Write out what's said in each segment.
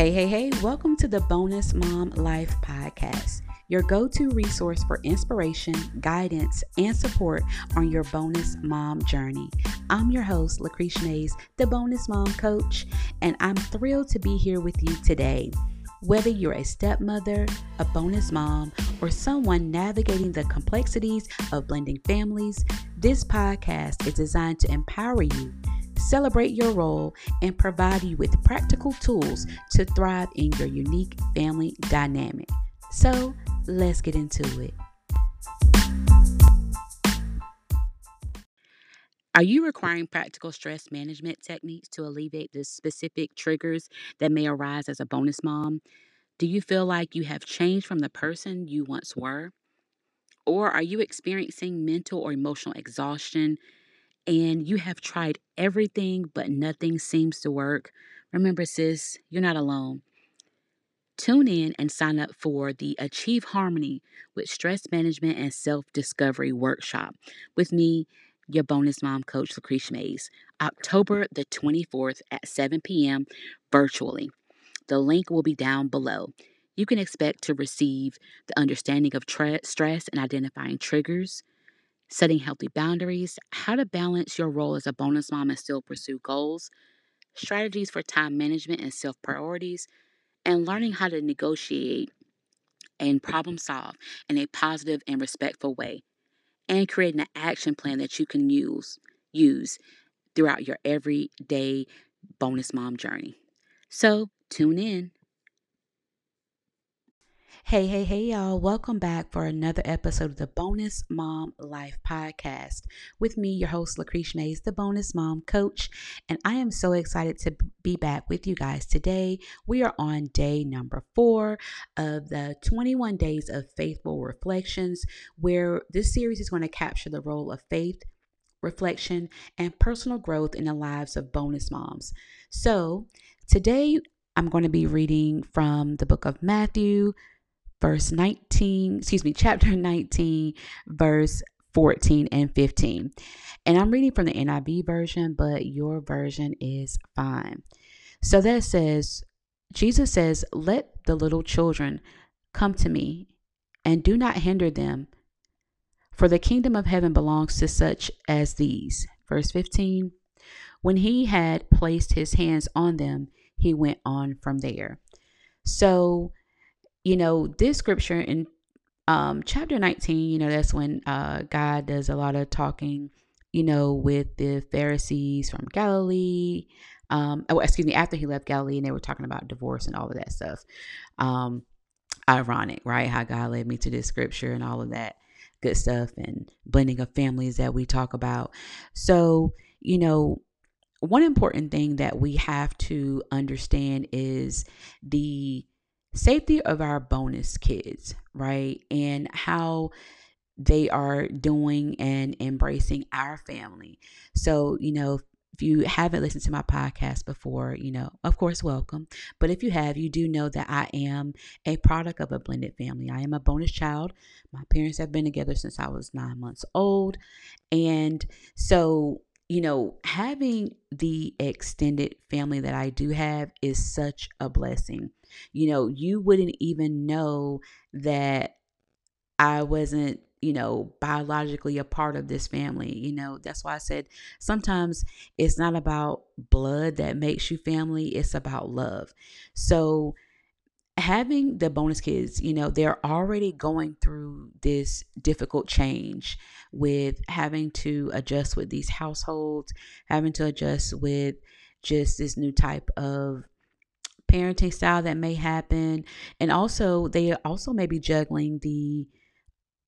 Hey, hey, hey, welcome to the Bonus Mom Life Podcast, your go to resource for inspiration, guidance, and support on your bonus mom journey. I'm your host, Lakrisha Mayes, the Bonus Mom Coach, and I'm thrilled to be here with you today. Whether you're a stepmother, a bonus mom, or someone navigating the complexities of blending families, this podcast is designed to empower you celebrate your role, and provide you with practical tools to thrive in your unique family dynamic. So, let's get into it. Are you requiring practical stress management techniques to alleviate the specific triggers that may arise as a bonus mom? Do you feel like you have changed from the person you once were? Or are you experiencing mental or emotional exhaustion, and you have tried everything but nothing seems to work, remember, sis, you're not alone. Tune in and sign up for the Achieve Harmony with Stress Management and Self Discovery Workshop with me, your bonus mom coach, Lakrisha Mayes, October the 24th at 7 p.m. virtually. The link will be down below. You can expect to receive the understanding of tra- stress and identifying triggers, setting healthy boundaries, how to balance your role as a bonus mom and still pursue goals, strategies for time management and self priorities, and learning how to negotiate and problem solve in a positive and respectful way, and creating an action plan that you can use use throughout your everyday bonus mom journey. So, tune in. Hey, hey, hey, y'all. Welcome back for another episode of the Bonus Mom Life Podcast with me, your host, Lakrisha Mayes, the Bonus Mom Coach. And I am so excited to be back with you guys today. We are on day number four of the 21 Days of Faithful Reflections, where this series is going to capture the role of faith, reflection, and personal growth in the lives of bonus moms. So today, I'm going to be reading from the book of Matthew, verse 19, excuse me, chapter 19, verse 14 and 15. And I'm reading from the NIV version, but your version is fine. So that says, Jesus says, Let the little children come to me, and do not hinder them, for the kingdom of heaven belongs to such as these. Verse 15 When he had placed his hands on them, he went on from there. So you know, this scripture in um, chapter 19, you know, that's when uh, God does a lot of talking, you know, with the Pharisees from Galilee. Um, oh, excuse me, after he left Galilee and they were talking about divorce and all of that stuff. Um, ironic, right? How God led me to this scripture and all of that good stuff and blending of families that we talk about. So, you know, one important thing that we have to understand is the safety of our bonus kids, right? And how they are doing and embracing our family. So, you know, if you haven't listened to my podcast before, you know, of course, welcome. But if you have, you do know that I am a product of a blended family. I am a bonus child. My parents have been together since I was nine months old. And so, you know, having the extended family that I do have is such a blessing. You know, you wouldn't even know that I wasn't, you know, biologically a part of this family. You know, that's why I said sometimes it's not about blood that makes you family, it's about love. So, having the bonus kids, you know, they're already going through this difficult change with having to adjust with these households, having to adjust with just this new type of parenting style that may happen. And also, they also may be juggling the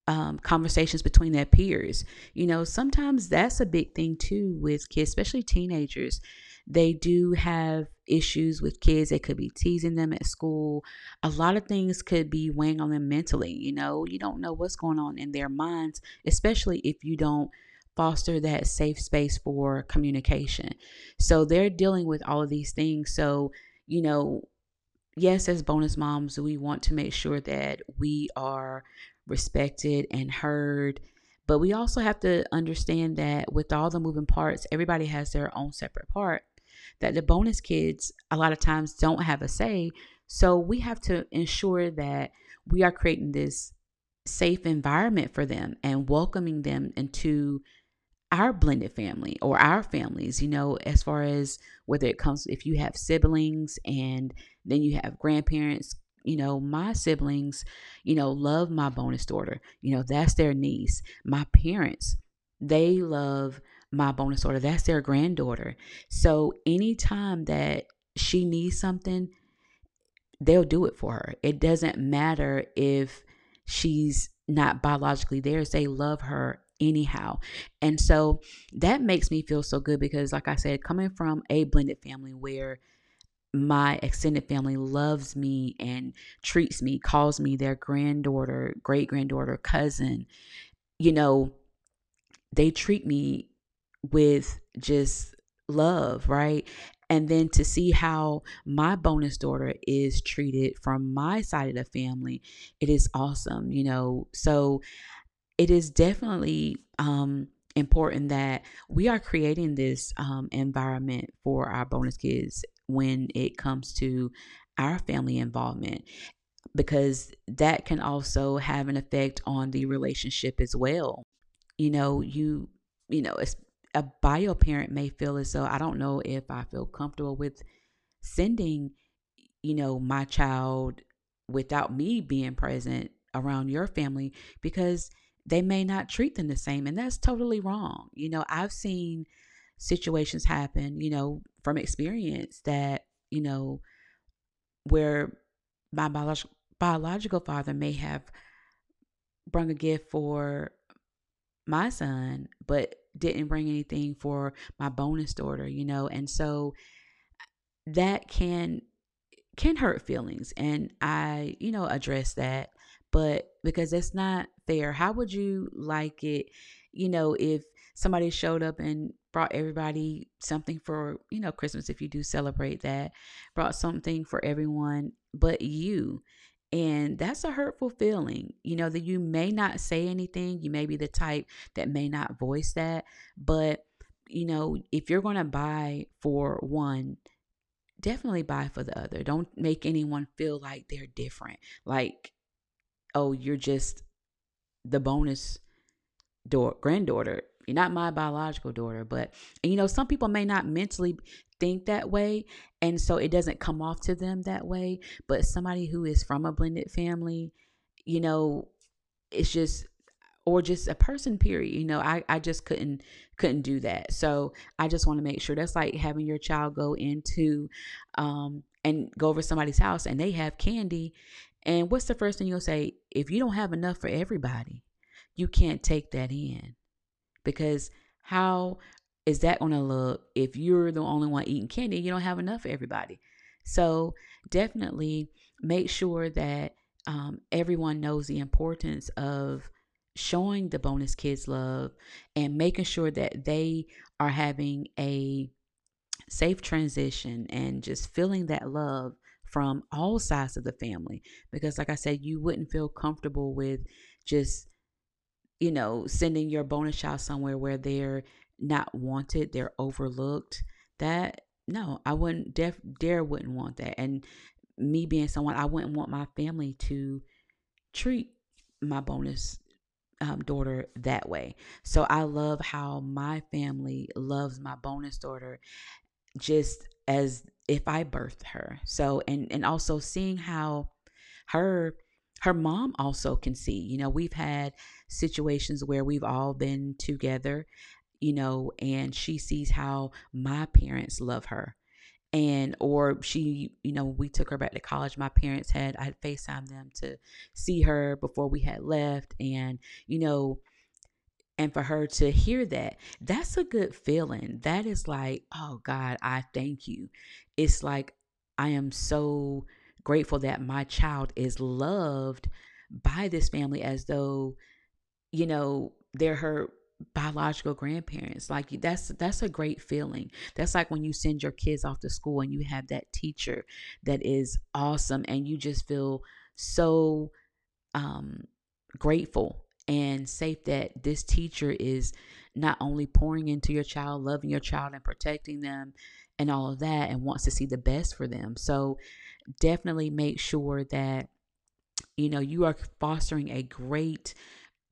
um, conversations between their peers. You know, sometimes that's a big thing too with kids, especially teenagers. They do have issues with kids. They could be teasing them at school. A lot of things could be weighing on them mentally. You know, you don't know what's going on in their minds, especially if you don't foster that safe space for communication. So they're dealing with all of these things. So, you know, yes, as bonus moms, we want to make sure that we are respected and heard. But we also have to understand that with all the moving parts, everybody has their own separate part that the bonus kids a lot of times don't have a say. So we have to ensure that we are creating this safe environment for them and welcoming them into our blended family or our families, you know, as far as whether it comes if you have siblings and then you have grandparents, you know, my siblings, you know, love my bonus daughter. You know, that's their niece. My parents, they love my bonus daughter. That's their granddaughter. So anytime that she needs something, they'll do it for her. It doesn't matter if she's not biologically theirs. They love her anyhow. And so that makes me feel so good because, like I said, coming from a blended family where my extended family loves me and treats me, calls me their granddaughter, great granddaughter, cousin, you know, they treat me with just love, right? And then to see how my bonus daughter is treated from my side of the family, it is awesome, you know. So it is definitely um, important that we are creating this um, environment for our bonus kids when it comes to our family involvement because that can also have an effect on the relationship as well. You know, you you know, a bio parent may feel as though I don't know if I feel comfortable with sending, you know, my child without me being present around your family because they may not treat them the same and that's totally wrong. You know, I've seen situations happen, you know, from experience that, you know, where my biolog- biological father may have brung a gift for my son, but didn't bring anything for my bonus daughter, you know, and so that can can hurt feelings and I, you know, address that, but because it's not fair. How would you like it, you know, if somebody showed up and brought everybody something for, you know, Christmas if you do celebrate that, brought something for everyone but you and that's a hurtful feeling, you know, that you may not say anything. You may be the type that may not voice that. But, you know, if you're going to buy for one, definitely buy for the other. Don't make anyone feel like they're different. Like, oh, you're just the bonus door granddaughter. You're not my biological daughter, but you know, some people may not mentally think that way and so it doesn't come off to them that way but somebody who is from a blended family you know it's just or just a person period you know i i just couldn't couldn't do that so i just want to make sure that's like having your child go into um and go over somebody's house and they have candy and what's the first thing you'll say? If you don't have enough for everybody you can't take that in. Because how is that going to look if you're the only one eating candy you don't have enough for everybody? So definitely make sure that um, everyone knows the importance of showing the bonus kids love and making sure that they are having a safe transition and just feeling that love from all sides of the family because like i said you wouldn't feel comfortable with just you know sending your bonus child somewhere where they're not wanted, they're overlooked. That no, I wouldn't def dare wouldn't want that. And me being someone, I wouldn't want my family to treat my bonus um, daughter that way. So I love how my family loves my bonus daughter just as if I birthed her. So and and also seeing how her her mom also can see. You know, we've had situations where we've all been together you know, and she sees how my parents love her. And, or she, you know, we took her back to college. My parents had, I had FaceTime them to see her before we had left. And, you know, and for her to hear that, that's a good feeling. That is like, oh God, I thank you. It's like, I am so grateful that my child is loved by this family as though, you know, they're her biological grandparents like that's that's a great feeling that's like when you send your kids off to school and you have that teacher that is awesome and you just feel so um grateful and safe that this teacher is not only pouring into your child loving your child and protecting them and all of that and wants to see the best for them. So definitely make sure that you know you are fostering a great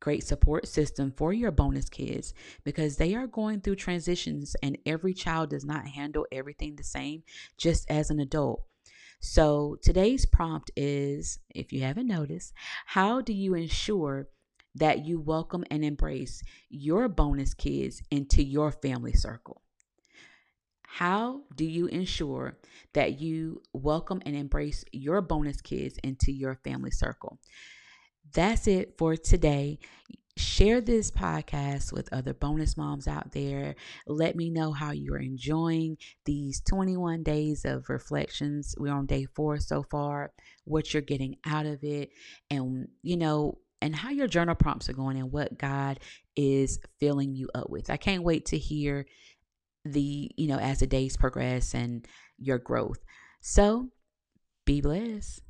great support system for your bonus kids because they are going through transitions and every child does not handle everything the same just as an adult. So today's prompt is if you haven't noticed, how do you ensure that you welcome and embrace your bonus kids into your family circle? How do you ensure that you welcome and embrace your bonus kids into your family circle? That's it for today. Share this podcast with other bonus moms out there. Let me know how you're enjoying these 21 days of reflections. We're on day four so far, what you're getting out of it, and you know, and how your journal prompts are going and what God is filling you up with. I can't wait to hear the, you know, as the days progress and your growth. So be blessed.